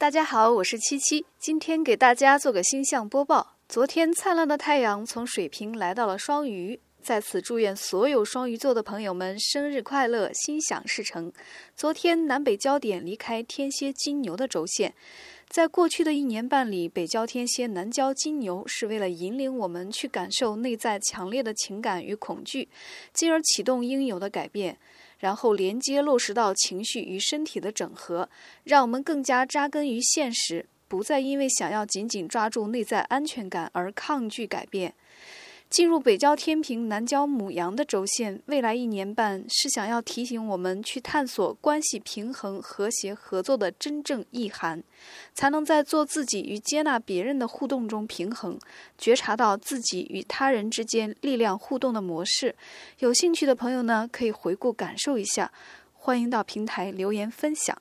大家好，我是七七，今天给大家做个星象播报。昨天灿烂的太阳从水瓶来到了双鱼，在此祝愿所有双鱼座的朋友们生日快乐，心想事成。昨天南北焦点离开天蝎金牛的轴线，在过去的一年半里，北交天蝎，南交金牛，是为了引领我们去感受内在强烈的情感与恐惧，进而启动应有的改变。然后连接落实到情绪与身体的整合，让我们更加扎根于现实，不再因为想要紧紧抓住内在安全感而抗拒改变。进入北交天平、南交母羊的轴线，未来一年半是想要提醒我们去探索关系平衡、和谐、合作的真正意涵，才能在做自己与接纳别人的互动中平衡，觉察到自己与他人之间力量互动的模式。有兴趣的朋友呢，可以回顾感受一下，欢迎到平台留言分享。